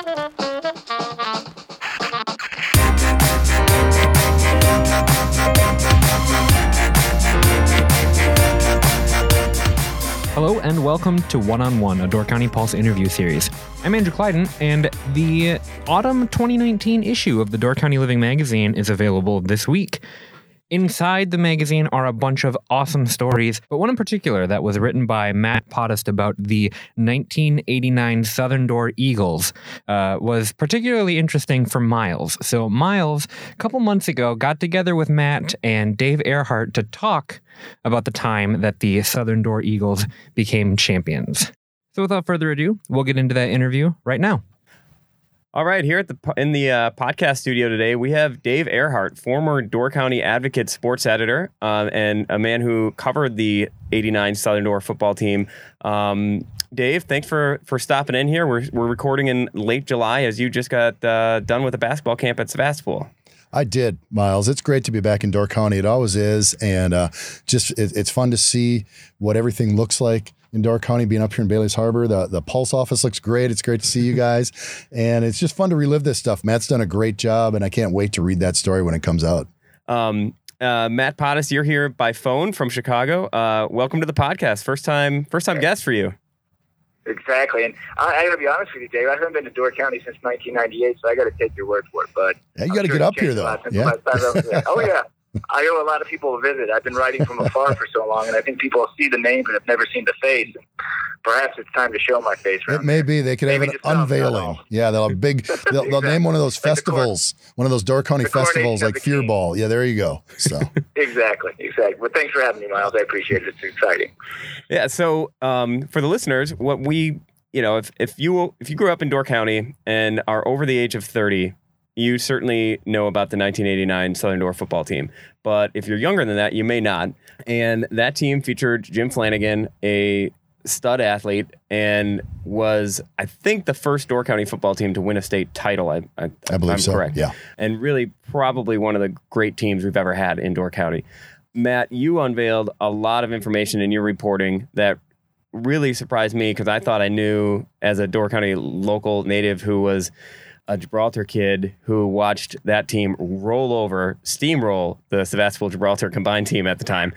Hello and welcome to One on One, a Door County Pulse interview series. I'm Andrew Clyden, and the autumn 2019 issue of the Door County Living magazine is available this week. Inside the magazine are a bunch of awesome stories, but one in particular that was written by Matt Podest about the 1989 Southern Door Eagles uh, was particularly interesting for Miles. So, Miles, a couple months ago, got together with Matt and Dave Earhart to talk about the time that the Southern Door Eagles became champions. So, without further ado, we'll get into that interview right now. All right, here at the in the uh, podcast studio today, we have Dave Earhart, former Door County Advocate sports editor, um, and a man who covered the '89 Southern Door football team. Um, Dave, thanks for for stopping in here. We're we're recording in late July as you just got uh, done with a basketball camp at Sevastopol. I did, Miles. It's great to be back in Door County. It always is, and uh, just it, it's fun to see what everything looks like in Door County, being up here in Bailey's Harbor. The the Pulse office looks great. It's great to see you guys, and it's just fun to relive this stuff. Matt's done a great job, and I can't wait to read that story when it comes out. Um, uh, Matt Podest, you're here by phone from Chicago. Uh, welcome to the podcast. First time, first time guest for you. Exactly, and I, I got to be honest with you, Dave. I haven't been to Door County since 1998, so I got to take your word for it. But yeah, you got to get up here, though. Yeah. oh yeah, I owe a lot of people a visit. I've been writing from afar for so long, and I think people see the name but have never seen the face. Perhaps it's time to show my face. It may be. They could Maybe have an unveiling. Yeah, they'll have big. They'll, exactly. they'll, name one of those festivals, like one of those Door County festivals, like Fyr Bal. Yeah, there you go. So exactly, exactly. Well, thanks for having me, Miles. I appreciate it. It's exciting. Yeah. So um, for the listeners, what we you know, if if you if you grew up in Door County and are over the age of thirty, you certainly know about the 1989 Southern Door football team. But if you're younger than that, you may not. And that team featured Jim Flanagan, a stud athlete, and was, I think, the first Door County football team to win a state title. I, I, I believe I'm so. Correct. Yeah. And really, probably one of the great teams we've ever had in Door County. Matt, you unveiled a lot of information in your reporting that really surprised me because I thought I knew as a Door County local native who was a Gibraltar kid who watched that team roll over, steamroll the Sevastopol Gibraltar combined team at the time.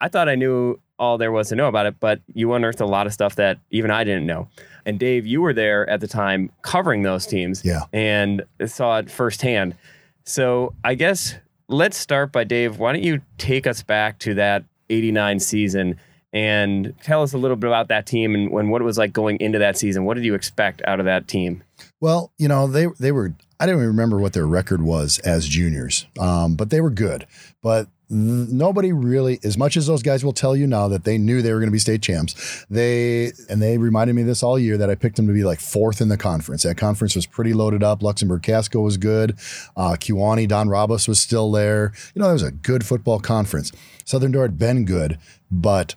I thought I knew all there was to know about it, but you unearthed a lot of stuff that even I didn't know. And Dave, you were there at the time covering those teams yeah. and saw it firsthand. So I guess let's start by Dave. Why don't you take us back to that 89 season? and tell us a little bit about that team and, and what it was like going into that season. What did you expect out of that team? Well, you know, they they were I don't even remember what their record was as juniors, um, but they were good. But nobody really, as much as those guys will tell you now that they knew they were going to be state champs, they and they reminded me this all year that I picked them to be like fourth in the conference. That conference was pretty loaded up. Luxembourg Casco was good. Uh, Kewaunee, Don Robas was still there. You know, it was a good football conference. Southern Door had been good, but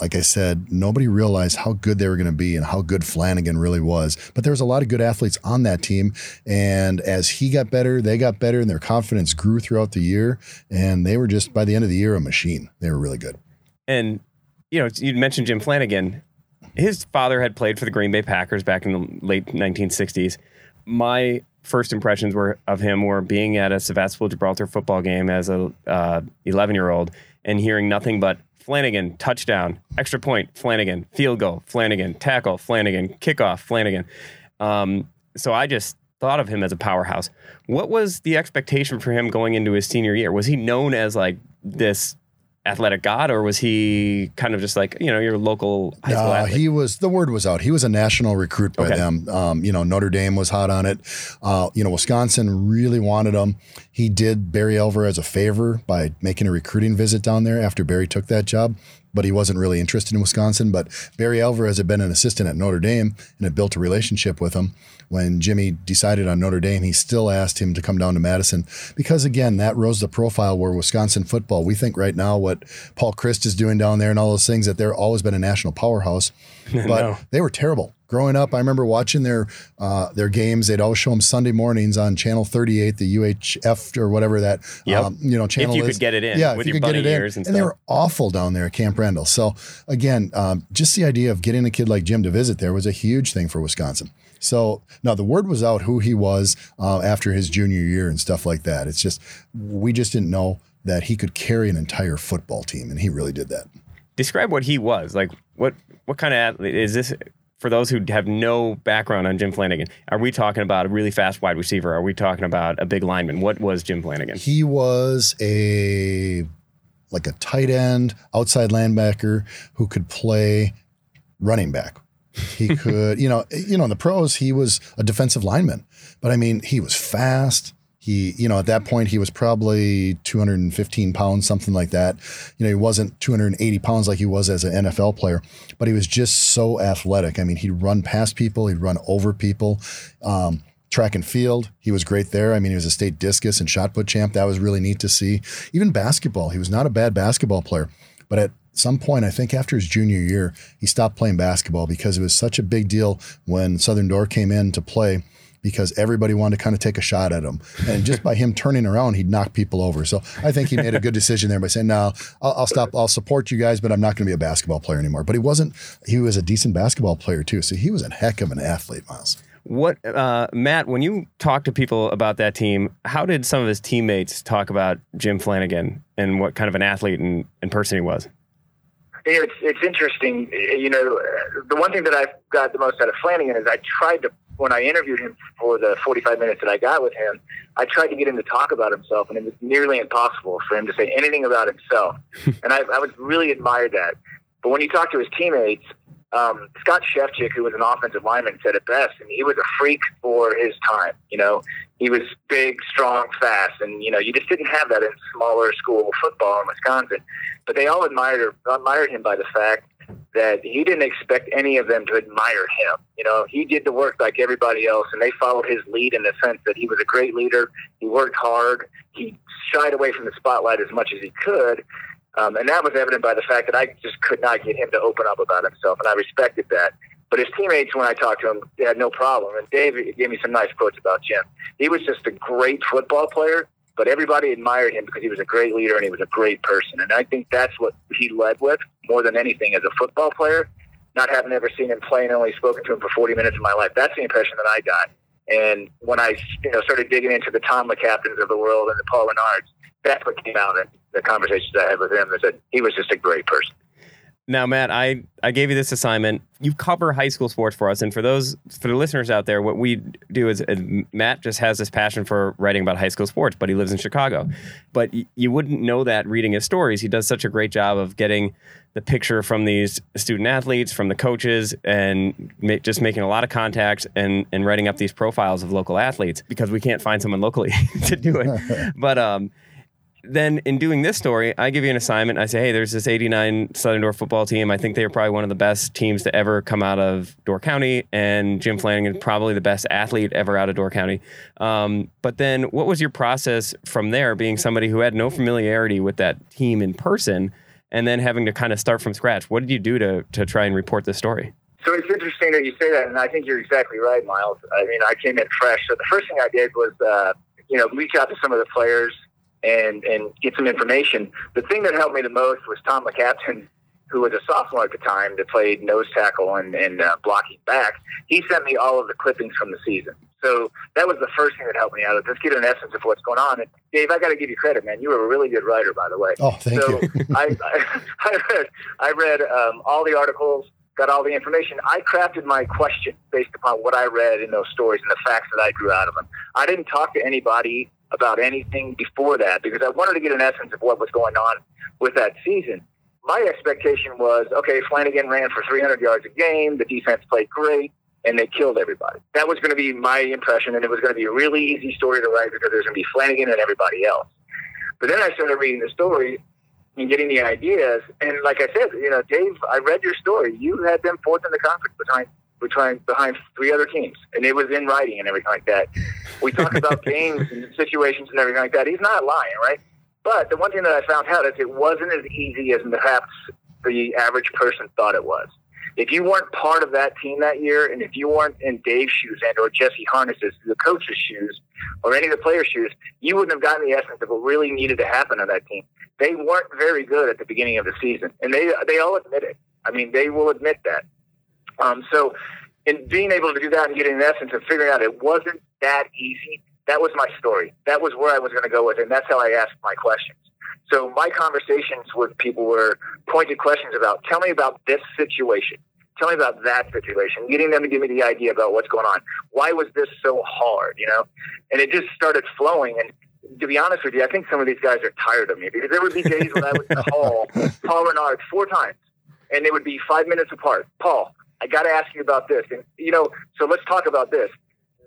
like I said, nobody realized how good they were going to be and how good Flanagan really was. But there was a lot of good athletes on that team. And as he got better, they got better, and their confidence grew throughout the year. And they were just, by the end of the year, a machine. They were really good. And, you know, you mentioned Jim Flanagan. His father had played for the Green Bay Packers back in the late 1960s. My first impressions were of him were being at a Sevastopol Gibraltar football game as a 11 uh, year old and hearing nothing but Flanagan, touchdown, extra point, Flanagan, field goal, Flanagan, tackle, Flanagan, kickoff, Flanagan. Um, so I just thought of him as a powerhouse. What was the expectation for him going into his senior year? Was he known as like this athletic god, or was he kind of just like you know your local high school? Uh, he was. The word was out. He was a national recruit by okay. them. Um, you know, Notre Dame was hot on it. Uh, you know, Wisconsin really wanted him. He did Barry Alvarez as a favor by making a recruiting visit down there after Barry took that job. But he wasn't really interested in Wisconsin. But Barry Alvarez had been an assistant at Notre Dame and had built a relationship with him. When Jimmy decided on Notre Dame, he still asked him to come down to Madison because, again, that rose the profile where Wisconsin football. We think right now what Paul Chryst is doing down there and all those things that they're always been a national powerhouse, but No. they were terrible. Growing up, I remember watching their uh, their games. They'd always show them Sunday mornings on Channel 38, the UHF or whatever that Yep. um, you know channel If you is. could get it in yeah, with if you your could get it in. ears and they were awful down there at Camp Randall. So again, um, just the idea of getting a kid like Jim to visit there was a huge thing for Wisconsin. So now the word was out who he was uh, after his junior year and stuff like that. It's just we just didn't know that he could carry an entire football team, and he really did that. Describe what he was like. What what kind of athlete is this? For those who have no background on Jim Flanagan, are we talking about a really fast wide receiver? Are we talking about a big lineman? What was Jim Flanagan? He was a like a tight end, outside linebacker who could play running back. He could, you know, you know, in the pros, he was a defensive lineman. But I mean, he was fast. He, you know, at that point, he was probably 215 pounds, something like that. You know, he wasn't 280 pounds like he was as an NFL player, but he was just so athletic. I mean, he'd run past people, he'd run over people. Um, track and field, he was great there. I mean, he was a state discus and shot put champ. That was really neat to see. Even basketball, he was not a bad basketball player, but at some point, I think after his junior year, he stopped playing basketball because it was such a big deal when Southern Door came in to play because everybody wanted to kind of take a shot at him. And just by him turning around, he'd knock people over. So I think he made a good decision there by saying, no, I'll, I'll stop. I'll support you guys, but I'm not going to be a basketball player anymore. But he wasn't, he was a decent basketball player too. So he was a heck of an athlete, Miles. What uh, Matt? When you talk to people about that team, how did some of his teammates talk about Jim Flanagan and what kind of an athlete and, and person he was? It's it's interesting. You know, uh, the one thing that I've got the most out of Flanagan is I tried to when I interviewed him for the 45 minutes that I got with him, I tried to get him to talk about himself, and it was nearly impossible for him to say anything about himself. and I, I would really admire that. But when you talk to his teammates, um, Scott Shevchik, who was an offensive lineman, said it best, and he was a freak for his time. You know, he was big, strong, fast, and you know, you just didn't have that in smaller school football in Wisconsin. But they all admired admired him by the fact that he didn't expect any of them to admire him. You know, he did the work like everybody else, and they followed his lead in the sense that he was a great leader. He worked hard. He shied away from the spotlight as much as he could. Um, and that was evident by the fact that I just could not get him to open up about himself, and I respected that. But his teammates, when I talked to him, they had no problem. And Dave gave me some nice quotes about Jim. He was just a great football player, but everybody admired him because he was a great leader and he was a great person. And I think that's what he led with more than anything as a football player. Not having ever seen him play and only spoken to him for 40 minutes of my life, that's the impression that I got. And when I, you know, started digging into the Tom LeCaptains of the world and the Paul Renards, that's what came out in the conversations I had with him. Is that he was just a great person. Now, Matt, I, I gave you this assignment. You cover high school sports for us, and for those for the listeners out there, what we do is uh, Matt just has this passion for writing about high school sports, but he lives in Chicago. But y- you wouldn't know that reading his stories. He does such a great job of getting the picture from these student athletes, from the coaches, and ma- just making a lot of contacts and and writing up these profiles of local athletes because we can't find someone locally to do it. but um, then in doing this story, I give you an assignment. I say, hey, there's this 89 Southern Door football team. I think they're probably one of the best teams to ever come out of Door County, and Jim Flanagan probably the best athlete ever out of Door County. Um, but then, what was your process from there, being somebody who had no familiarity with that team in person, and then having to kind of start from scratch? What did you do to to try and report this story? So it's interesting that you say that, and I think you're exactly right, Miles. I mean, I came in fresh, so the first thing I did was, uh, you know, reach out to some of the players and and get some information. The thing that helped me the most was Tom LeCaptain, who was a sophomore at the time that played nose tackle and, and uh, blocking back. He sent me all of the clippings from the season. So that was the first thing that helped me out. Just get an essence of what's going on. And Dave, I got to give you credit, man. You were a really good writer, by the way. Oh, thank so you. I, I, I read, I read um, all the articles, got all the information. I crafted my question based upon what I read in those stories and the facts that I drew out of them. I didn't talk to anybody about anything before that because I wanted to get an essence of what was going on with that season. My expectation was okay, Flanagan ran for 300 yards a game, the defense played great, and they killed everybody. That was going to be my impression, and it was going to be a really easy story to write because there's going to be Flanagan and everybody else. But then I started reading the story. And getting the ideas. And like I said, you know, Dave, I read your story. You had them fourth in the conference behind behind behind three other teams, and it was in writing and everything like that. We talk about games and situations and everything like that. He's not lying, right? But the one thing that I found out is it wasn't as easy as perhaps the average person thought it was. If you weren't part of that team that year, and if you weren't in Dave's shoes and or Jesse Harness's, the coach's shoes, or any of the players' shoes, you wouldn't have gotten the essence of what really needed to happen on that team. They weren't very good at the beginning of the season, and they they all admit it. I mean, they will admit that. Um, so, in being able to do that and getting an essence of figuring out it wasn't that easy, that was my story. That was where I was going to go with it, and that's how I asked my questions. So my conversations with people were pointed questions about, tell me about this situation. Tell me about that situation. Getting them to give me the idea about what's going on. Why was this so hard, you know? And it just started flowing. And to be honest with you, I think some of these guys are tired of me because there would be days when I would call Paul Renard four times and they would be five minutes apart. Paul, I got to ask you about this. And, you know, so let's talk about this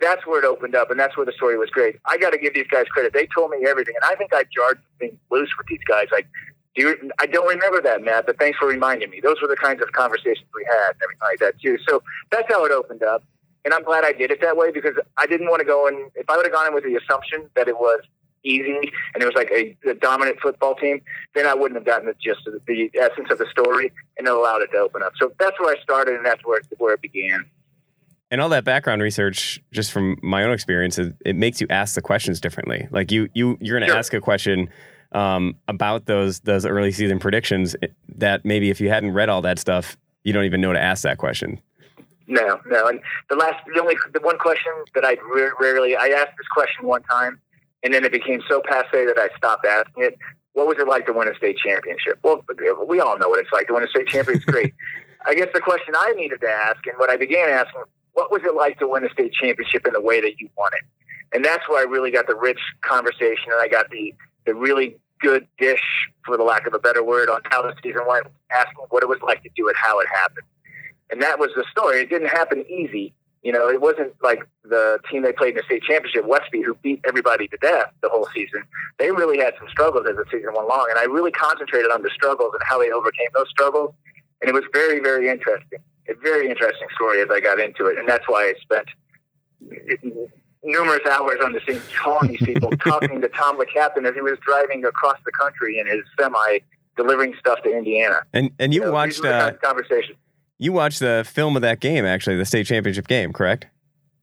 that's where it opened up, and that's where the story was great. I got to give these guys credit; they told me everything, and I think I jarred things loose with these guys. Like, dude, I don't remember that, Matt, but thanks for reminding me. Those were the kinds of conversations we had and everything like that too. So that's how it opened up, and I'm glad I did it that way because I didn't want to go in. If I would have gone in with the assumption that it was easy and it was like a, a dominant football team, then I wouldn't have gotten the gist of the, the essence of the story and it allowed it to open up. So that's where I started, and that's where where it began and all that background research just from my own experience it, it makes you ask the questions differently. Like you you you're going to sure. ask a question um, about those those early season predictions eh, that maybe if you hadn't read all that stuff you don't even know to ask that question. No no and the last the only the one question that i rarely i asked this question one time and then it became so passe that i stopped asking it. What was it like to win a state championship? Well we all know what it's like to win a state championship. It's great. I guess the question I needed to ask, and what I began asking, what was it like to win a state championship in the way that you won it? And that's where I really got the rich conversation and I got the, the really good dish, for the lack of a better word, on how the season went, asking what it was like to do it, how it happened. And that was the story. It didn't happen easy. You know, it wasn't like the team they played in the state championship, Westby, who beat everybody to death the whole season. They really had some struggles as the season went along. And I really concentrated on the struggles and how they overcame those struggles. And it was very, very interesting a very interesting story as I got into it, and that's why I spent numerous hours on the scene calling these people, talking to Tom LeCaptain as he was driving across the country in his semi, delivering stuff to Indiana. And and you, know, watched uh, conversation. You watched the film of that game, actually, the state championship game, correct?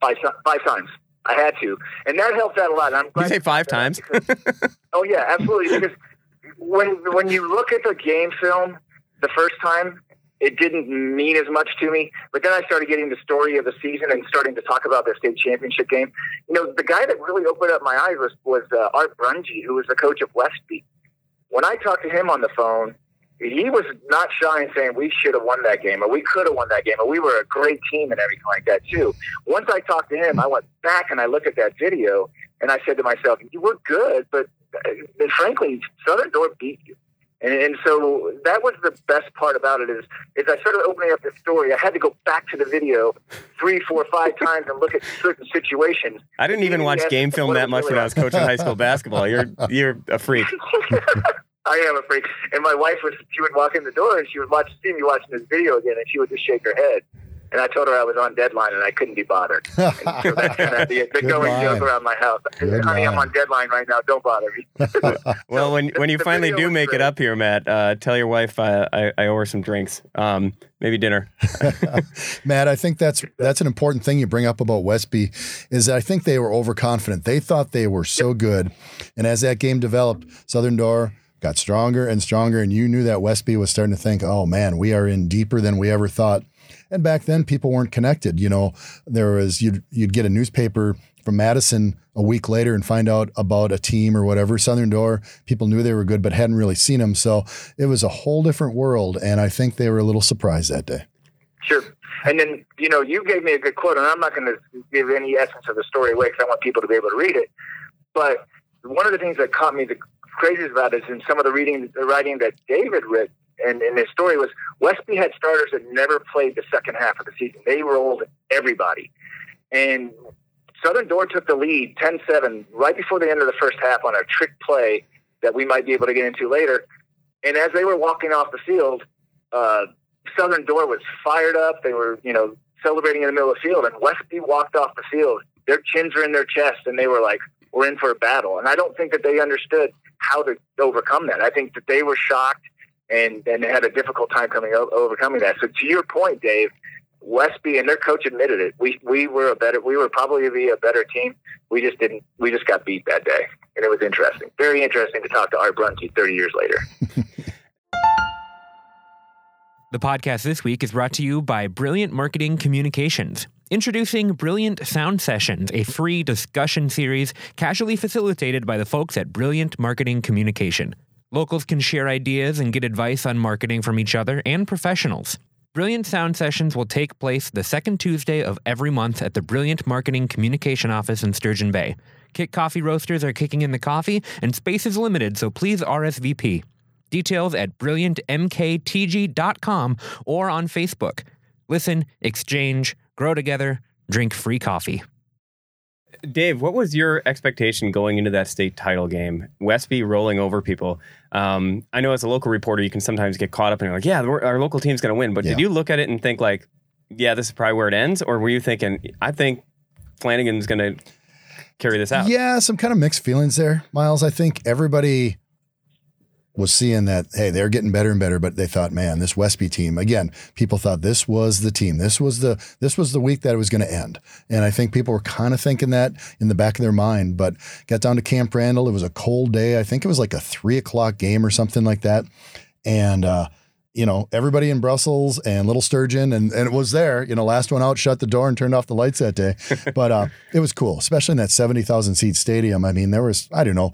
Five five times. I had to, and that helped out a lot. I'm glad you say five times. Because, oh yeah, absolutely. Because when when you look at the game film the first time, it didn't mean as much to me. But then I started getting the story of the season and starting to talk about the state championship game. You know, the guy that really opened up my eyes was, was uh, Art Brungy, who was the coach of Westby. When I talked to him on the phone, he was not shy in saying we should have won that game or we could have won that game or we were a great team and everything like that too. Once I talked to him, I went back and I looked at that video and I said to myself, "You were good, but uh, frankly, Southern Door beat you." And, and so that was the best part about it is, is I started opening up the story. I had to go back to the video three, four, five times and look at certain situations. I didn't even watch game film that much when I was coaching high school basketball. You're you're a freak. I am a freak. And my wife was she would walk in the door and she would watch see me watching this video again and she would just shake her head. And I told her I was on deadline and I couldn't be bothered. And so that's kind of the, the going line. joke around my house. Good Honey, line. I'm on deadline right now. Don't bother me. well, when when you finally do make great. it up here, Matt, uh, tell your wife I, I, I, owe her some drinks. Um, maybe dinner. Matt, I think that's that's an important thing you bring up about Westby is that I think they were overconfident. They thought they were so good, and as that game developed, Southern Door got stronger and stronger, and you knew that Westby was starting to think, "Oh man, we are in deeper than we ever thought." And back then, people weren't connected. You know, there was you'd you'd get a newspaper from Madison a week later and find out about a team or whatever. Southern Door, people knew they were good, but hadn't really seen them. So it was a whole different world, and I think they were a little surprised that day. Sure. And then, you know, you gave me a good quote, and I'm not going to give any essence of the story away because I want people to be able to read it. But one of the things that caught me the craziest about it is in some of the reading, the writing that David read, and, and his story was Westby had starters that never played the second half of the season. They rolled everybody. And Southern Door took the lead 10 7 right before the end of the first half on a trick play that we might be able to get into later. And as they were walking off the field, uh, Southern Door was fired up. They were, you know, celebrating in the middle of the field, and Westby walked off the field. Their chins were in their chest, and they were like, "We're in for a battle." And I don't think that they understood how to overcome that. I think that they were shocked and and had a difficult time coming o- overcoming that. So to your point, Dave, Westby and their coach admitted it. We we were a better we were probably a better team. We just didn't we just got beat that day. And it was interesting. Very interesting to talk to Art Brunke 30 years later. The podcast this week is brought to you by Brilliant Marketing Communications. Introducing Brilliant Sound Sessions, a free discussion series casually facilitated by the folks at Brilliant Marketing Communication. Locals can share ideas and get advice on marketing from each other and professionals. Brilliant Sound Sessions will take place the second Tuesday of every month at the Brilliant Marketing Communication Office in Sturgeon Bay. Kit Coffee Roasters are kicking in the coffee, and space is limited, so please RSVP. Details at brilliantmktg.com or on Facebook. Listen, exchange, grow together, drink free coffee. Dave, what was your expectation going into that state title game? Westby rolling over people. Um, I know as a local reporter, you can sometimes get caught up and you're like, yeah, our local team's going to win. But Yeah. did you look at it and think like, yeah, this is probably where it ends? Or were you thinking, I think Flanagan's going to carry this out? Yeah, some kind of mixed feelings there, Miles. I think everybody was seeing that, hey, they're getting better and better, but they thought, man, this Westby team, again, people thought this was the team. This was the this was the week that it was going to end. And I think people were kind of thinking that in the back of their mind. But got down to Camp Randall. It was a cold day. I think it was like a three o'clock game or something like that. And uh you know, everybody in Brussels and Little Sturgeon, and, and it was there. You know, last one out shut the door and turned off the lights that day. But uh, it was cool, especially in that 70,000 seat stadium. I mean, there was, I don't know,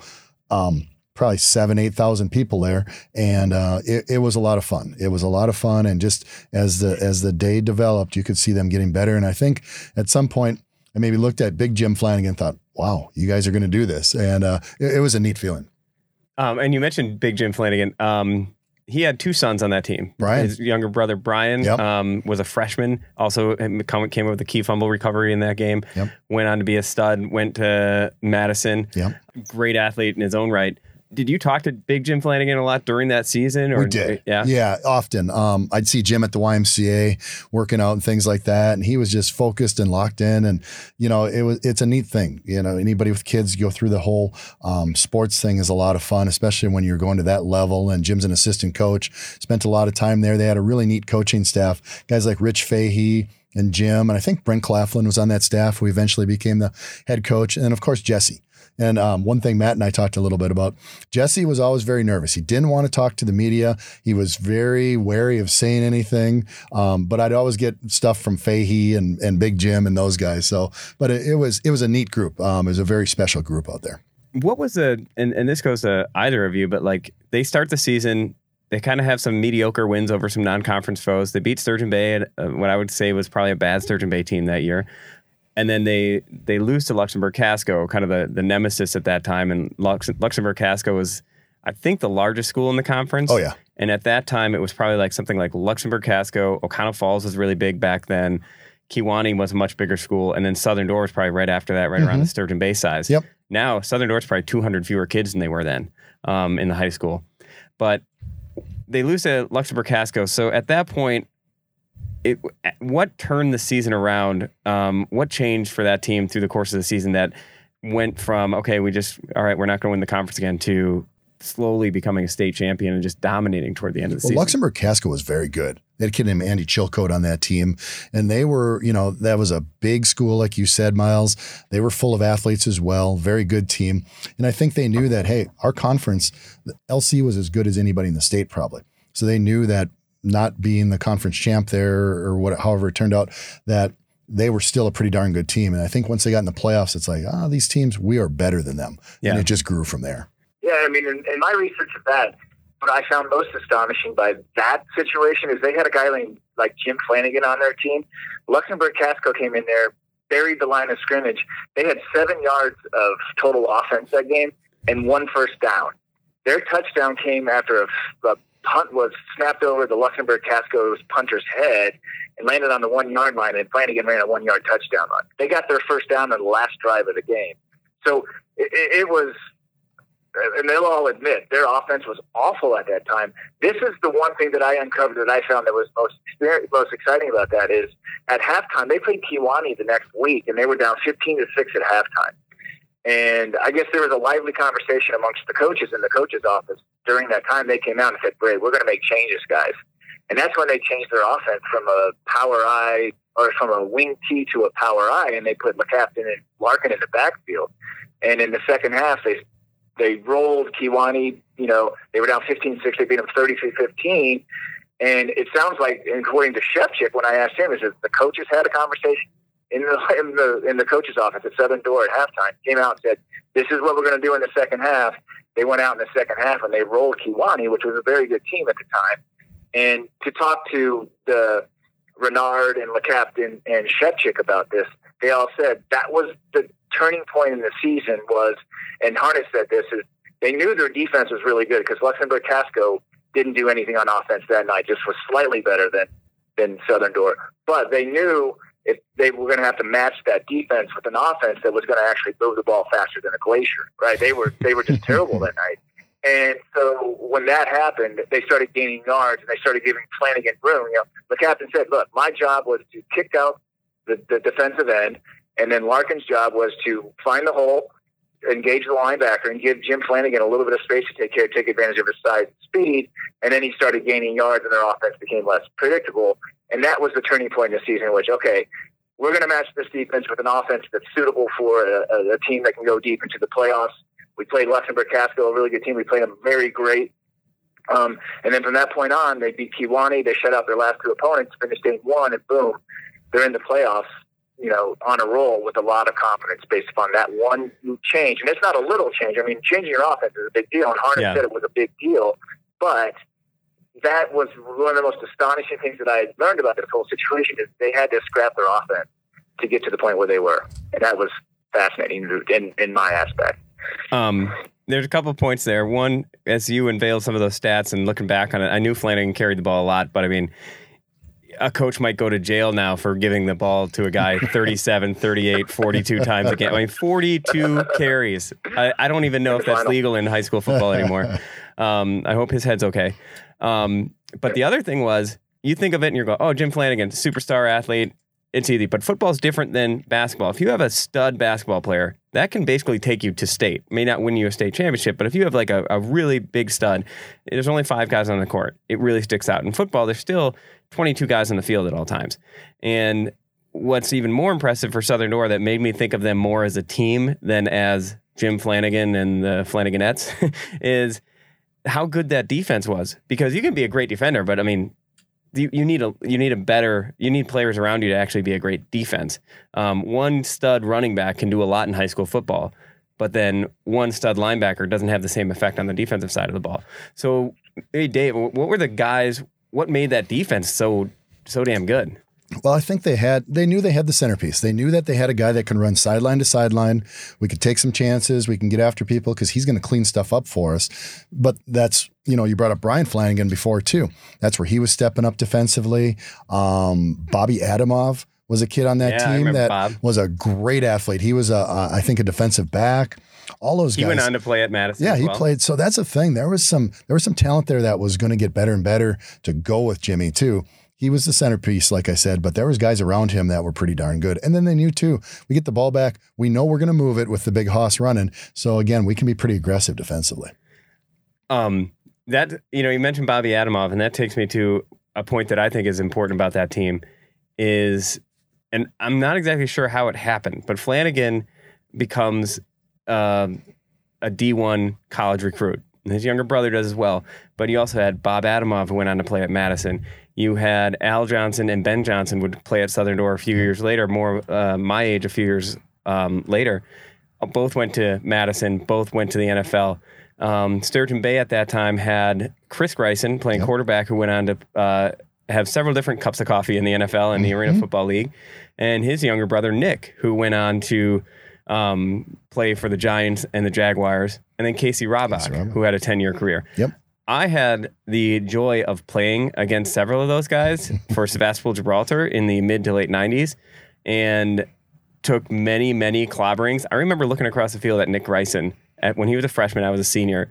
um, probably seven, 8,000 people there. And uh, it, it was a lot of fun. It was a lot of fun. And just as the, as the day developed, you could see them getting better. And I think at some point, I maybe looked at Big Jim Flanagan and thought, wow, you guys are going to do this. And uh, it, it was a neat feeling. Um, and you mentioned Big Jim Flanagan. Um, he had two sons on that team. Brian. His younger brother, Brian, Yep. um, was a freshman. Also came came up with a key fumble recovery in that game. Yep. Went on to be a stud. Went to Madison. Yep. Great athlete in his own right. Did you talk to Big Jim Flanagan a lot during that season? Or We did. Yeah. Yeah, often. Um, I'd see Jim at the YMCA working out and things like that. And he was just focused and locked in. And, you know, it was, it's a neat thing. You know, anybody with kids go through the whole um, sports thing is a lot of fun, especially when you're going to that level. And Jim's an assistant coach, spent a lot of time there. They had a really neat coaching staff, guys like Rich Fahey and Jim. And I think Brent Claflin was on that staff who eventually became the head coach. And then, of course, Jesse. And um, one thing Matt and I talked a little bit about, Jesse was always very nervous. He didn't want to talk to the media. He was very wary of saying anything. Um, but I'd always get stuff from Fahey and, and Big Jim and those guys. So, but it, it was it was a neat group. Um, it was a very special group out there. What was the and, and this goes to either of you, but like they start the season, they kind of have some mediocre wins over some non-conference foes. They beat Sturgeon Bay, at, uh, what I would say was probably a bad Sturgeon Bay team that year, and then they they lose to Luxembourg Casco, kind of the, the nemesis at that time. And Lux, Luxembourg Casco was, I think, the largest school in the conference. Oh yeah, And at that time, it was probably like something like Luxembourg Casco. Oconto Falls was really big back then. Kewaunee was a much bigger school. And then Southern Door was probably right after that, right around the Sturgeon Bay size. Yep. Now, Southern Door is probably 200 fewer kids than they were then um, in the high school. But they lose to Luxembourg Casco. So at that point, it, what turned the season around? Um, what changed for that team through the course of the season that went from, okay, we just, all right, we're not going to win the conference again to slowly becoming a state champion and just dominating toward the end of the well, season? Luxembourg Casco was very good. They had a kid named Andy Chilcote on that team, and they were, you know, that was a big school, like you said, Miles. They were full of athletes as well. Very good team, and I think they knew that hey, our conference, the LC was as good as anybody in the state probably. So they knew that not being the conference champ there or what, however it turned out, that they were still a pretty darn good team. And I think once they got in the playoffs, it's like, ah, these teams, we are better than them, Yeah. and it just grew from there. Yeah, I mean, in, in my research of that, what I found most astonishing by that situation is they had a guy named like Jim Flanagan on their team. Luxembourg Casco came in there, buried the line of scrimmage. They had seven yards of total offense that game and one first down. Their touchdown came after a, a punt was snapped over the Luxembourg Casco's punter's head and landed on the one yard line, and Flanagan ran a one yard touchdown run. They got their first down on the last drive of the game. So it, it, was and they'll all admit their offense was awful at that time. This is the one thing that I uncovered that I found that was most most exciting about that is at halftime they played Kewaunee the next week and they were down 15 to six at halftime. And I guess there was a lively conversation amongst the coaches in the coaches' office during that time. They came out and said, "Great, we're going to make changes, guys." And that's when they changed their offense from a power I or from a wing T to a power I, and they put McCafferty and Larkin in the backfield. And in the second half, they they rolled Kewaunee. You know, they were down 15-6. They beat them 33-15. And it sounds like, according to Shevchik, when I asked him, is that the coaches had a conversation in the in the in the coach's office at Southern Door at halftime. Came out and said, "This is what we're going to do in the second half." They went out in the second half and they rolled Kewaunee, which was a very good team at the time. And to talk to the Renard and LeCaptain and Shevchik about this, they all said that was the turning point in the season was, and Harness said this, is they knew their defense was really good because Luxembourg Casco didn't do anything on offense that night, just was slightly better than, than Southern Door. But they knew if they were going to have to match that defense with an offense that was going to actually move the ball faster than a glacier, right? They were, they were just terrible that night. And so when that happened, they started gaining yards and they started giving Flanagan room. You know, LeCaptain said, "Look, my job was to kick out the, the defensive end, and then Larkin's job was to find the hole, engage the linebacker, and give Jim Flanagan a little bit of space to take care, take advantage of his size and speed. And then he started gaining yards, and their offense became less predictable. And that was the turning point in the season, in which okay, we're going to match this defense with an offense that's suitable for a, a, team that can go deep into the playoffs we played Luxembourg Casco, a really good team. We played them very great. Um, and then from that point on, they beat Kewaunee. They shut out their last two opponents, finished game one, and boom, they're in the playoffs. You know, on a roll with a lot of confidence based upon that one change. And it's not a little change. I mean, changing your offense is a big deal. And Harness yeah. said it was a big deal, but that was one of the most astonishing things that I learned about this whole situation is they had to scrap their offense to get to the point where they were, and that was fascinating in in my aspect. Um, there's a couple points there. One, as you unveiled some of those stats and looking back on it, I knew Flanagan carried the ball a lot, but I mean, a coach might go to jail now for giving the ball to a guy 37, 38, 42 times a game. I mean, 42 carries. I, I don't even know if that's legal in high school football anymore. Um, I hope his head's okay. Um, but the other thing was, you think of it and you're going, oh, Jim Flanagan, superstar athlete, it's easy. But football is different than basketball. If you have a stud basketball player, that can basically take you to state. May not win you a state championship, but if you have like a, a really big stud, there's only five guys on the court. It really sticks out. In football, there's still 22 guys on the field at all times. And what's even more impressive for Southern Door that made me think of them more as a team than as Jim Flanagan and the Flanaganettes is how good that defense was. Because you can be a great defender, but I mean, you, you need a you need a better you need players around you to actually be a great defense. Um, one stud running back can do a lot in high school football, but then one stud linebacker doesn't have the same effect on the defensive side of the ball. So, hey Dave, what were the guys? What made that defense so so damn good? Well, I think they had they knew they had the centerpiece. They knew that they had a guy that can run sideline to sideline. We could take some chances. We can get after people because he's going to clean stuff up for us. But that's you know you brought up Brian Flanagan before too. That's where he was stepping up defensively. Um, Bobby Adamov was a kid on that yeah, team that Bob. was a great athlete. He was a, a I think a defensive back. All those guys. He went on to play at Madison. Yeah, he well. played. So that's a thing. There was some there was some talent there that was going to get better and better to go with Jimmy too he was the centerpiece, like I said, but there was guys around him that were pretty darn good. And then they knew too, we get the ball back. We know we're going to move it with the big hoss running. So again, we can be pretty aggressive defensively. Um, that, you know, you mentioned Bobby Adamov, and that takes me to a point that I think is important about that team is, and I'm not exactly sure how it happened, but Flanagan becomes um, a D1 college recruit. His younger brother does as well, but he also had Bob Adamov who went on to play at Madison. You had Al Johnson and Ben Johnson would play at Southern Door a few years later, more uh, my age, a few years um, later. Both went to Madison. Both went to the NFL. Um, Sturgeon Bay at that time had Chris Greisen playing yep. quarterback, who went on to uh, have several different cups of coffee in the NFL and the mm-hmm. Arena Football League, and his younger brother Nick, who went on to um, play for the Giants and the Jaguars, and then Casey Rabach, who had a 10 year career. Yep. I had the joy of playing against several of those guys for Sevastopol Gibraltar in the mid to late 90s and took many, many clobberings. I remember looking across the field at Nick Greisen at, when he was a freshman. I was a senior,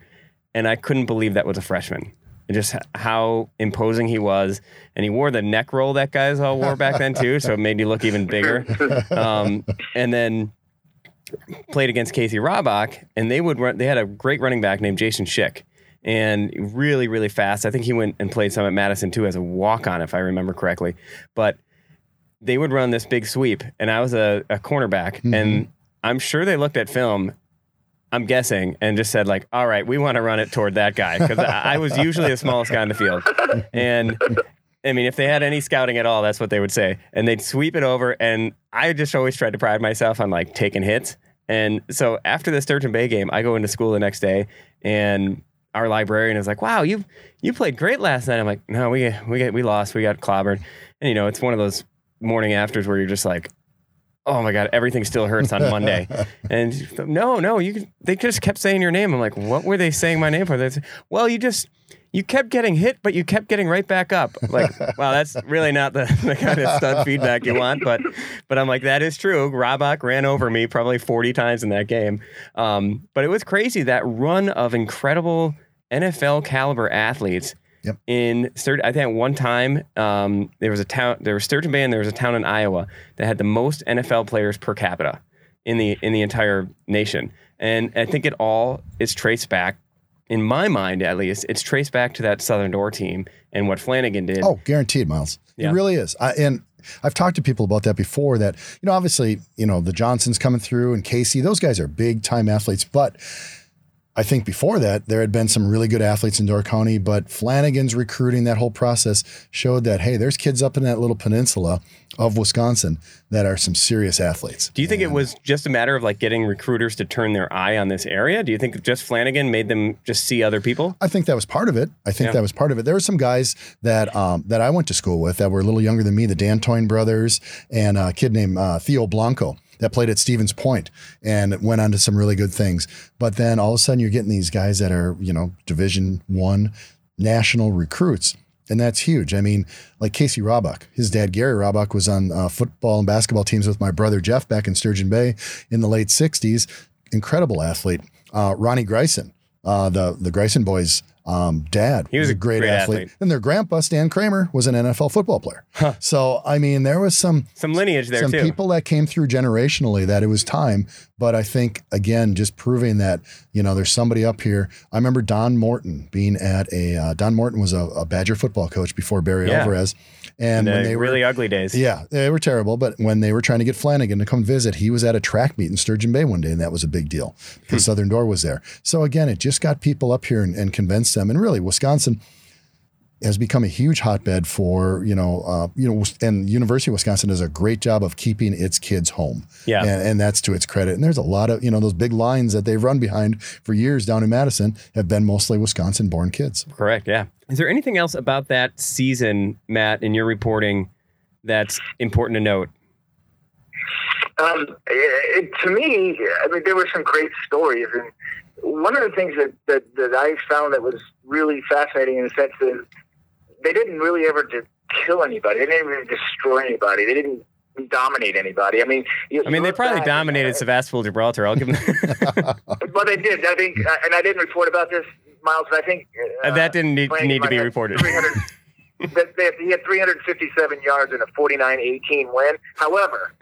and I couldn't believe that was a freshman. And just how imposing he was, and he wore the neck roll that guys all wore back then too, so it made you look even bigger. Um, and then played against Casey Rabach, and they would run. They had a great running back named Jason Schick, and really, really fast. I think he went and played some at Madison too as a walk on, if I remember correctly. But they would run this big sweep, and I was a, a cornerback, mm-hmm. and I'm sure they looked at film. I'm guessing, and just said like, "All right, we want to run it toward that guy," because I, I was usually the smallest guy on the field, and I mean, if they had any scouting at all, that's what they would say. And they'd sweep it over. And I just always tried to pride myself on like taking hits. And so after the Sturgeon Bay game, I go into school the next day and our librarian is like, wow, you you played great last night. I'm like, no, we we we lost. We got clobbered. And you know, it's one of those morning afters where you're just like, oh my god, everything still hurts on Monday. and no, no, you can, they just kept saying your name. I'm like, what were they saying my name for? They said, well, you just you kept getting hit, but you kept getting right back up. Like, wow, that's really not the, the kind of stud feedback you want. But but I'm like, that is true. Rabach ran over me probably 40 times in that game. Um, but it was crazy that run of incredible NFL caliber athletes. Yep. In Sturgeon, I think at one time um, there was a town, there was Sturgeon Bay, and there was a town in Iowa that had the most NFL players per capita in the in the entire nation. And I think it all is traced back, in my mind at least, it's traced back to that Southern Door team and what Flanagan did. Oh, guaranteed, Miles. Yeah. It really is. I, and I've talked to people about that before. That you know, obviously, you know, the Johnsons coming through and Casey; those guys are big time athletes. But I think before that, there had been some really good athletes in Door County. But Flanagan's recruiting, that whole process showed that hey, there's kids up in that little peninsula of Wisconsin that are some serious athletes. Do you think it was just a matter of like getting recruiters to turn their eye on this area? Do you think just Flanagan made them just see other people? I think that was part of it. I think Yeah. that was part of it. There were some guys that um, that I went to school with that were a little younger than me, the Dantoin brothers and a kid named uh, Theo Blanco that played at Stevens Point and went on to some really good things. But then all of a sudden you're getting these guys that are, you know, Division One national recruits. And that's huge. I mean, like Casey Rabach, his dad Gary Rabach was on uh, football and basketball teams with my brother Jeff back in Sturgeon Bay in the late '60s. Incredible athlete. Uh, Ronnie Greisen, uh, the the Greisen boys' um, dad, He was a great, great athlete. athlete. and their grandpa Stan Kramer was an NFL football player. So I mean, there was some Some lineage there some too. people that came through generationally that it was time. But I think again, just proving that you know there's somebody up here. I remember Don Morton being at a uh, Don Morton was a, a Badger football coach before Barry Yeah. Alvarez, and in when the they really were ugly days. yeah they were terrible. But when they were trying to get Flanagan to come visit, he was at a track meet in Sturgeon Bay one day, and that was a big deal because Southern Door was there. So again, it just got people up here and, and convinced them. And really, Wisconsin has become a huge hotbed for you know uh, you know and University of Wisconsin does a great job of keeping its kids home Yeah. and, and that's to its credit and there's a lot of you know those big lines that they've run behind for years down in Madison have been mostly Wisconsin born kids Correct. Yeah. Is there anything else about that season, Matt, in your reporting that's important to note? Um, it, to me, I mean, there were some great stories, and one of the things that, that, that I found that was really fascinating in the sense that they didn't really ever just kill anybody. They didn't even destroy anybody. They didn't dominate anybody. I mean, you, I mean, they probably back- dominated Sevastopol Gibraltar. I'll give them. Well, they did. I think, and I didn't report about this, Miles. But I think uh, that didn't need, need to be reported. that they, he had 357 yards in a 49-18 win. However,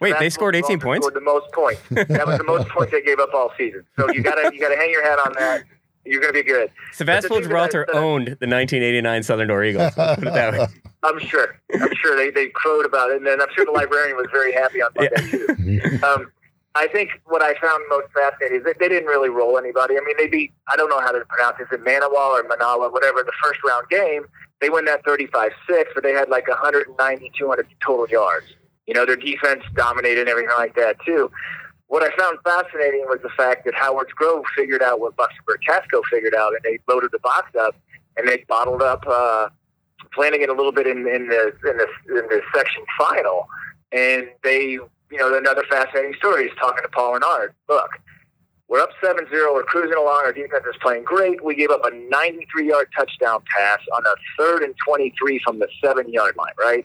Wait, they scored 18 points? Scored the most points. That was the most points they gave up all season. So you gotta you gotta hang your hat on that. You're gonna be good. Sevastopol Gibraltar that owned the 1989 Southern Door Eagles. Put it that way. I'm sure. I'm sure they, they crowed about it, and then I'm sure the librarian was very happy on Monday too. Um, I think what I found most fascinating is that they didn't really roll anybody. I mean, they beat I don't know how to pronounce it, is it Manawa or Manala, whatever, the first round game. They win that 35-6, but they had like 190, 200 total yards. You know, their defense dominated and everything like that too. What I found fascinating was the fact that Howard's Grove figured out what Luxembourg Casco figured out, and they loaded the box up and they bottled up uh, it a little bit in, in the in the in the section final, and they you know another fascinating story is talking to Paul Renard. Look, we're up 7-0. We're cruising along. Our defense is playing great. We gave up a 93-yard touchdown pass on a third and 23 from the seven-yard line. Right.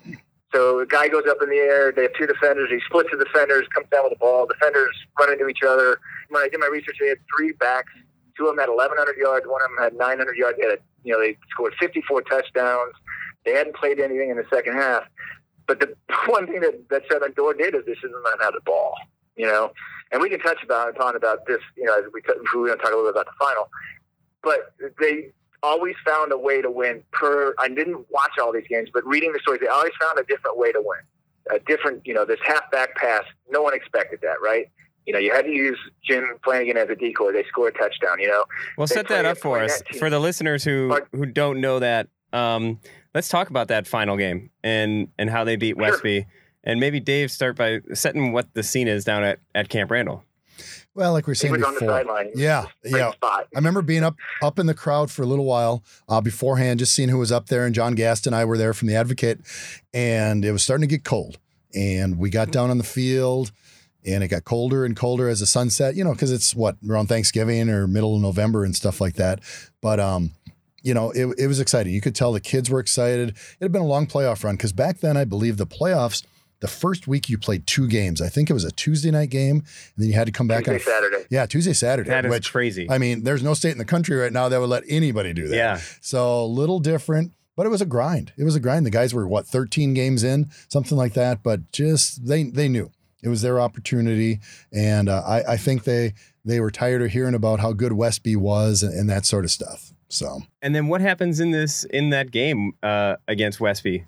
So the guy goes up in the air. They have two defenders. He splits the defenders, comes down with the ball. Defenders run into each other. When I did my research, they had three backs. Two of them had 1,100 yards. One of them had 900 yards. They had, you know, they scored 54 touchdowns. They hadn't played anything in the second half. But the one thing that, that Southern Door did is they not have the ball, you know. And we can touch about upon about this, you know, as we t- we're going to talk a little bit about the final. But they always found a way to win per I didn't watch all these games, but reading the stories, they always found a different way to win. A different, you know, this halfback pass, no one expected that, right? You know, you had to use Jim Flanagan as a decoy. They score a touchdown, you know. Well, They set that up for us. For the listeners who But- who don't know that, um, let's talk about that final game and and how they beat Sure. Westby. And maybe Dave start by setting what the scene is down at, at Camp Randall. Well, like we were He saying was on the before. sideline. Yeah, yeah. spot. I remember being up up in the crowd for a little while uh, beforehand, just seeing who was up there, and John Gast and I were there from the Advocate, and it was starting to get cold, and we got down on the field, and it got colder and colder as the sun set, you know, because it's what around Thanksgiving or middle of November and stuff like that, but um. You know, it, it was exciting. You could tell the kids were excited. It had been a long playoff run because back then, I believe the playoffs, the first week you played two games. I think it was a Tuesday night game, and then you had to come back Tuesday, on a Saturday. yeah, Tuesday, Saturday. That is which, crazy. I mean, there's no state in the country right now that would let anybody do that. yeah. So a little different, but it was a grind. It was a grind. The guys were what 13 games in, something like that. But just they they knew it was their opportunity, and uh, I I think they they were tired of hearing about how good Westby was and, and that sort of stuff. So And then what happens in this in that game uh, against Westby?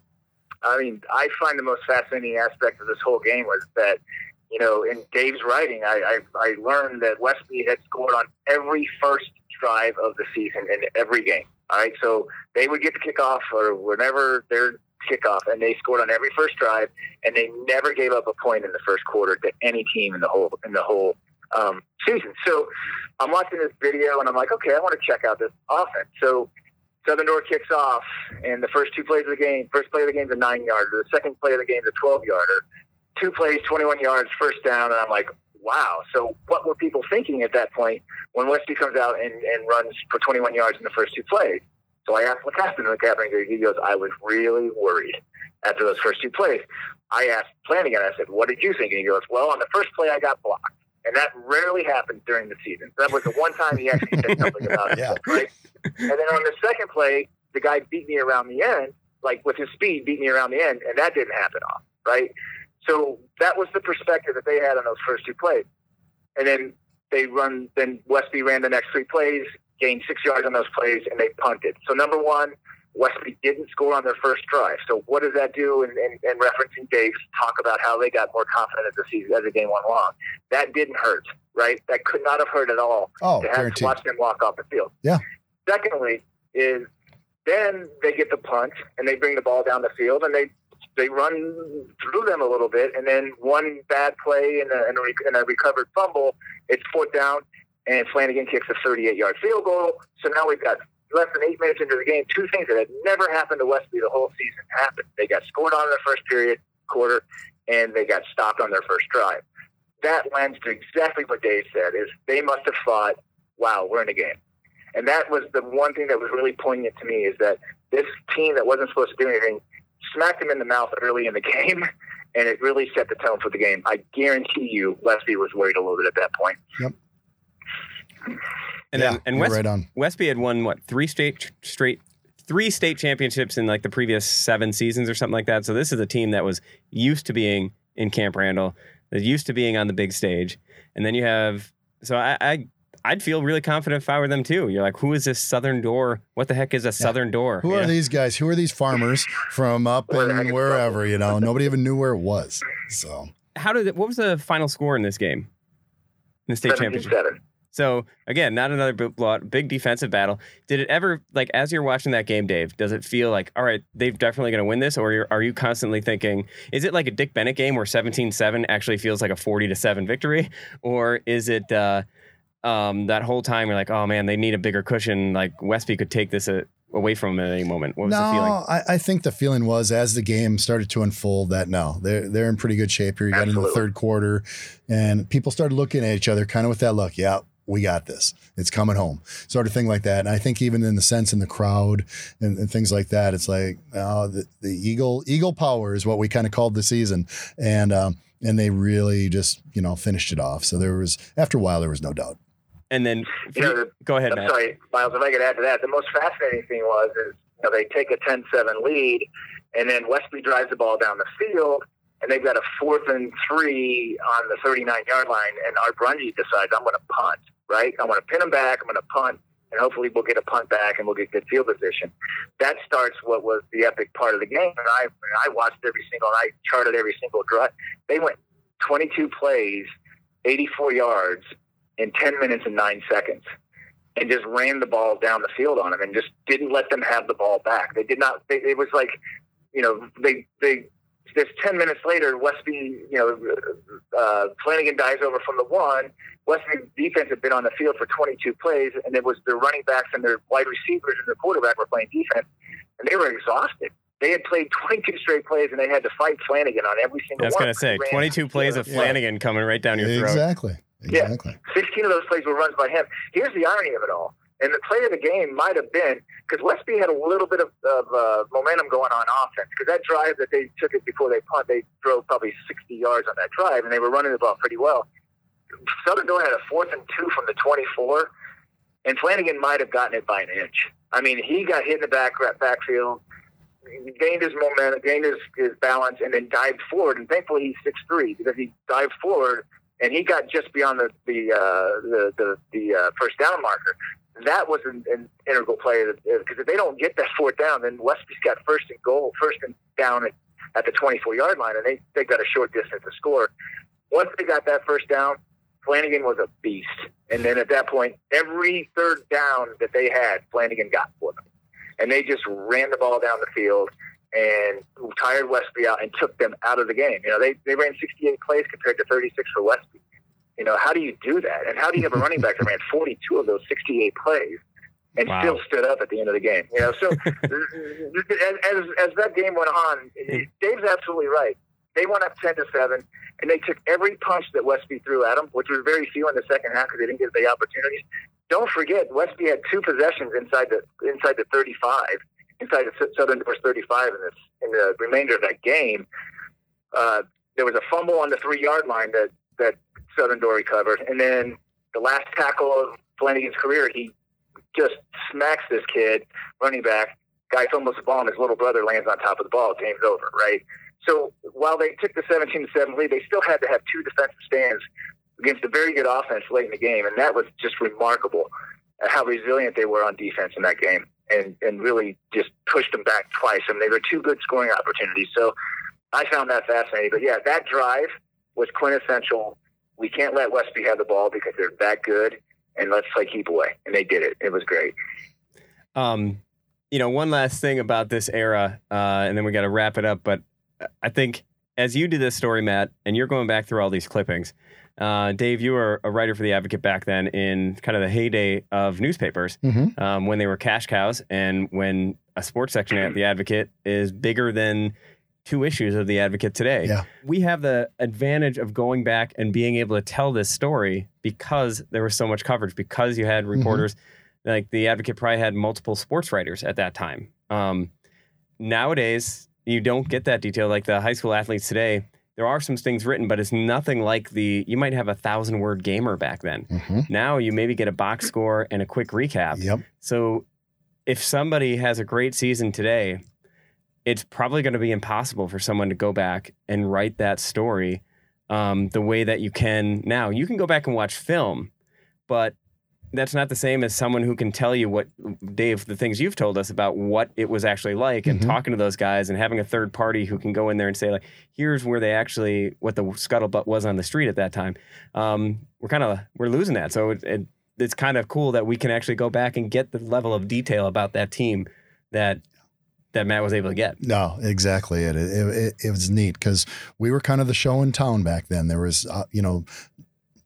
I mean, I find the most fascinating aspect of this whole game was that, you know, in Dave's writing, I, I, I learned that Westby had scored on every first drive of the season in every game. All right, so they would get the kickoff or whenever their kickoff, and they scored on every first drive, and they never gave up a point in the first quarter to any team in the whole in the whole um, season. So I'm watching this video, and I'm like, okay, I want to check out this offense. So Southern Door kicks off, and the first two plays of the game, first play of the game is a nine yarder, the second play of the game is a 12 yarder, two plays, 21 yards, first down, and I'm like, wow. So what were people thinking at that point when Westby comes out and, and runs for 21 yards in the first two plays? So I asked LeCaptain, and LeCaptain, he goes, I was really worried after those first two plays. I asked Flanagan, I said, what did you think? And he goes, well, on the first play, I got blocked. And that rarely happens during the season. That was the one time he actually said something about it, Yeah. right? And then on the second play, the guy beat me around the end, like with his speed, beat me around the end, and that didn't happen off, right? So that was the perspective that they had on those first two plays. And then they run, then Westby ran the next three plays, gained six yards on those plays, and they punted. So number one, Westby didn't score on their first drive. So what does that do? And, and, and referencing Dave's talk about how they got more confident as the season as the game went along, that didn't hurt, right? That could not have hurt at all oh, to have to watch them walk off the field. Yeah. Secondly, is then they get the punt and they bring the ball down the field and they they run through them a little bit and then one bad play and a, and a, and a recovered fumble, it's fourth down and Flanagan kicks a 38 yard field goal. So now we've got less than eight minutes into the game. Two things that had never happened to Westby the whole season happened. They got scored on in the first period quarter and they got stopped on their first drive. That lends to exactly what Dave said is they must have thought, wow, we're in a game. And that was the one thing that was really poignant to me is that this team that wasn't supposed to do anything smacked them in the mouth early in the game, and it really set the tone for the game. I guarantee you, Westby was worried a little bit at that point. And yeah, then and West, right on. Westby had won what three state straight three state championships in like the previous seven seasons or something like that. So this is a team that was used to being in Camp Randall, that used to being on the big stage, and then you have so I. I I'd feel really confident if I were them too. You're like, who is this Southern Door? What the heck is a Southern Door? Who You are these guys? Who are these farmers from up Where the heck and wherever? You know, nobody even knew where it was. So How did it, what was the final score in this game? In the state championship. 7. So again, not another big blowout, big defensive battle. Did it ever like as you're watching that game, Dave? Does it feel like all right, they've definitely going to win this, or you're, you constantly thinking, is it like a Dick Bennett game where 17-7 actually feels like a 40 to seven victory, or is it uh, um, that whole time you're like, oh man, they need a bigger cushion. Like Westby could take this uh away from them at any moment. What was no, the feeling? I, I think the feeling was as the game started to unfold that no, they're they're in pretty good shape here. You got into the third quarter, and people started looking at each other kind of with that look. Yeah, we got this. It's coming home, sort of thing like that. And I think even in the sense in the crowd and, and things like that, it's like oh, the, the Eagle Eagle Power is what we kind of called the season, and um, and they really just you know finished it off. So there was after a while there was no doubt. And then, You know, the- go ahead, I'm Matt. sorry, Miles, if I could add to that, the most fascinating thing was is you know, they take a 10-7 lead, and then Westby drives the ball down the field, and they've got a fourth and three on the 39-yard line, and Art Brungy decides, I'm going to punt, right? I'm going to pin him back, I'm going to punt, and hopefully we'll get a punt back and we'll get good field position. That starts what was the epic part of the game, and I, I watched every single, I charted every single drive. They went 22 plays, 84 yards, in 10 minutes and nine seconds and just ran the ball down the field on them and just didn't let them have the ball back. They did not, they, it was like, you know, they, they, just 10 minutes later, Westby, you know, uh, Flanagan dies over from the one. Westby defense had been on the field for 22 plays, and it was their running backs and their wide receivers and their quarterback were playing defense, and they were exhausted. They had played 22 straight plays, and they had to fight Flanagan on every single I was going to say, 22 plays of Yeah. Flanagan coming right down your throat. Exactly. Yeah. Exactly. 16 of those plays were runs by him. Here's the irony of it all. And the play of the game might have been because Westby had a little bit of, of uh, momentum going on offense because that drive that they took it before they punt, they drove probably 60 yards on that drive, and they were running the ball pretty well. Southern Door had a fourth and two from the 24, and Flanagan might have gotten it by an inch. I mean, he got hit in the back backfield, gained his momentum, gained his, his balance, and then dived forward. And thankfully, he's six three because he dived forward and he got just beyond the the uh, the the, the uh, first down marker. That was an, an integral play because if they don't get that fourth down, then Westby's got first and goal, first and down at, at the 24 yard line, and they they got a short distance to score. Once they got that first down, Flanagan was a beast. And then at that point, every third down that they had, Flanagan got for them. And they just ran the ball down the field and tired Westby out and took them out of the game. You know, they, they ran 68 plays compared to 36 for Westby. You know, how do you do that? And how do you have a running back that ran 42 of those 68 plays and Wow. still stood up at the end of the game? You know, so as, as, that game went on, Dave's absolutely right. They went up 10 to 7, and they took every punch that Westby threw at them, which was very few in the second half because they didn't get the opportunities. Don't forget, Westby had two possessions inside the inside the 35, inside the Southern Doors 35 in this in the remainder of that game. Uh, there was a fumble on the three yard line that that Southern Door recovered, and then the last tackle of Flanagan's career, he just smacks this kid running back. Guy fumbles the ball, and his little brother lands on top of the ball. Game's over, right? So while they took the 17 to 7 lead, they still had to have two defensive stands against a very good offense late in the game, and that was just remarkable how resilient they were on defense in that game, and and really just pushed them back twice. I mean, they were two good scoring opportunities. So I found that fascinating. But yeah, that drive was quintessential. We can't let Westby have the ball because they're that good, and let's play keep away, and they did it. It was great. Um, you know, one last thing about this era, uh, and then we got to wrap it up. But I think as you did this story, Matt, and you're going back through all these clippings, uh, Dave, you were a writer for the Advocate back then in kind of the heyday of newspapers Mm-hmm. um, when they were cash cows, and when a sports section at the Advocate is bigger than two issues of the Advocate today. Yeah. We have the advantage of going back and being able to tell this story because there was so much coverage, because you had reporters like the Advocate probably had multiple sports writers at that time. Um, nowadays, you don't get that detail like the high school athletes today. There are some things written, but it's nothing like the you might have a thousand word gamer back then. Mm-hmm. Now you maybe get a box score and a quick recap. Yep. So if somebody has a great season today, it's probably going to be impossible for someone to go back and write that story um, the way that you can now. You can go back and watch film, but that's not the same as someone who can tell you what Dave the things you've told us about what it was actually like and Mhm. talking to those guys and having a third party who can go in there and say like here's where they actually what the scuttlebutt was on the street at that time um, we're kind of we're losing that so it, it, it's kind of cool that we can actually go back and get the level of detail about that team that that Matt was able to get No, exactly. It it, it, it was neat because we were kind of the show in town back then. There was, uh, you know,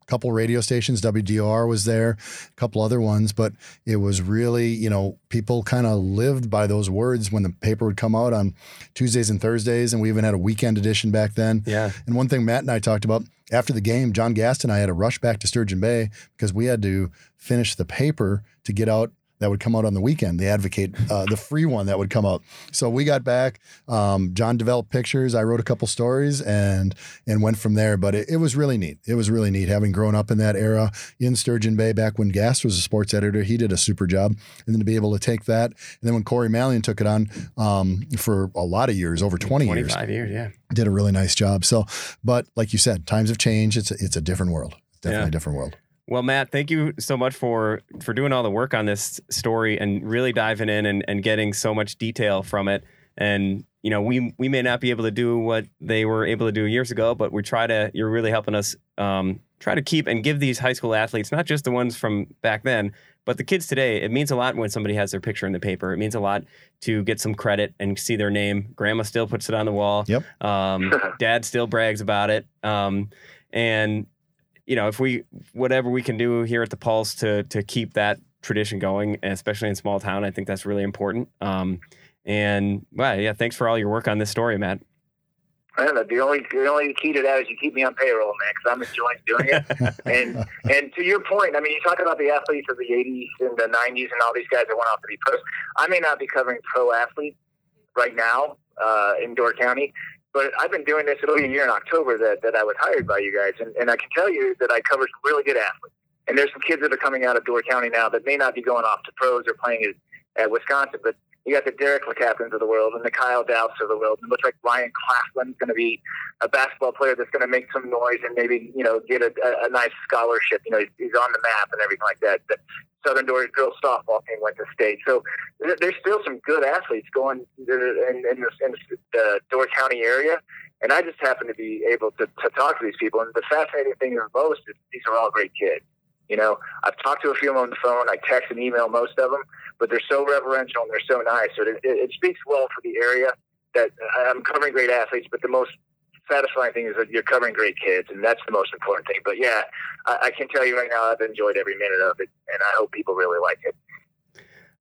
couple radio stations. WDOR was there, a couple other ones, but it was really, you know, people kind of lived by those words when the paper would come out on Tuesdays and Thursdays. And we even had a weekend edition back then. Yeah. And one thing Matt and I talked about after the game, John Gaston and I had to rush back to Sturgeon Bay because we had to finish the paper to get out that would come out on the weekend. The Advocate, uh, the free one that would come out. So we got back. Um, John developed pictures. I wrote a couple stories and and went from there. But it, it, was really neat. It was really neat having grown up in that era in Sturgeon Bay back when Gast was a sports editor. He did a super job, and then to be able to take that, and then when Corey Mallion took it on um, for a lot of years, over twenty 25 years, years, yeah, did a really nice job. So, but like you said, times have changed. It's a, it's a different world. Definitely yeah. a different world. Well, Matt, thank you so much for for doing all the work on this story and really diving in and, and getting so much detail from it. And you know, we we may not be able to do what they were able to do years ago, but we try to. You're really helping us um, try to keep and give these high school athletes, not just the ones from back then, but the kids today. It means a lot when somebody has their picture in the paper. It means a lot to get some credit and see their name. Grandma still puts it on the wall. Yep. Um, Dad still brags about it. Um, and you know, if we whatever we can do here at the Pulse to to keep that tradition going, especially in small town, I think that's really important. Um, and well, yeah, thanks for all your work on this story, Matt. Man, the only the only key to that is you keep me on payroll, man, because I'm enjoying doing it. and and to your point, I mean, you talk about the athletes of the '80s and the '90s and all these guys that went off to be pros. I may not be covering pro athletes right now uh, in Door County, but I've been doing this. It'll be a year in October that, that I was hired by you guys. And, and I can tell you that I cover some really good athletes. And there's some kids that are coming out of Door County now that may not be going off to pros or playing at, at Wisconsin, but you got the Derek LeCaptains of the world and the Kyle Dowse of the world. It looks like Ryan Claflin's going to be a basketball player that's going to make some noise and maybe, you know, get a, a, a nice scholarship. You know, he's, he's on the map and everything like that. The Southern Door girls softball team went to state. So there's still some good athletes going in, in, in, in the uh, Door County area. And I just happen to be able to, to talk to these people. And the fascinating thing the most is these are all great kids. You know, I've talked to a few of them on the phone. I text and email most of them, but they're so reverential and they're so nice. So it, it, it speaks well for the area that uh, I'm covering great athletes, but the most satisfying thing is that you're covering great kids, and that's the most important thing. But yeah, I, I can tell you right now, I've enjoyed every minute of it, and I hope people really like it.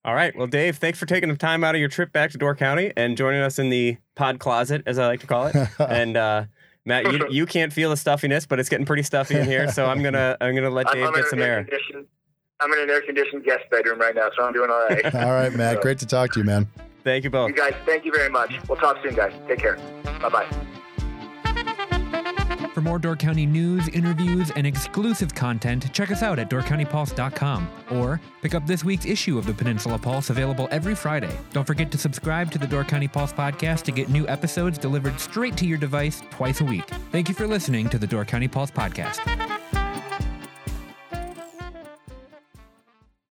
All right. Well, Dave, thanks for taking the time out of your trip back to Door County and joining us in the pod closet, as I like to call it. and uh, Matt, you, you can't feel the stuffiness, but it's getting pretty stuffy in here. So I'm gonna I'm gonna let Dave get some air. I'm in an air conditioned guest bedroom right now, so I'm doing all right. all right, Matt. So, Great to talk to you, man. Thank you both. You guys, thank you very much. We'll talk soon, guys. Take care. Bye bye. For more Door County news, interviews, and exclusive content, check us out at doorcountypulse.com or pick up this week's issue of the Peninsula Pulse available every Friday. Don't forget to subscribe to the Door County Pulse podcast to get new episodes delivered straight to your device twice a week. Thank you for listening to the Door County Pulse podcast.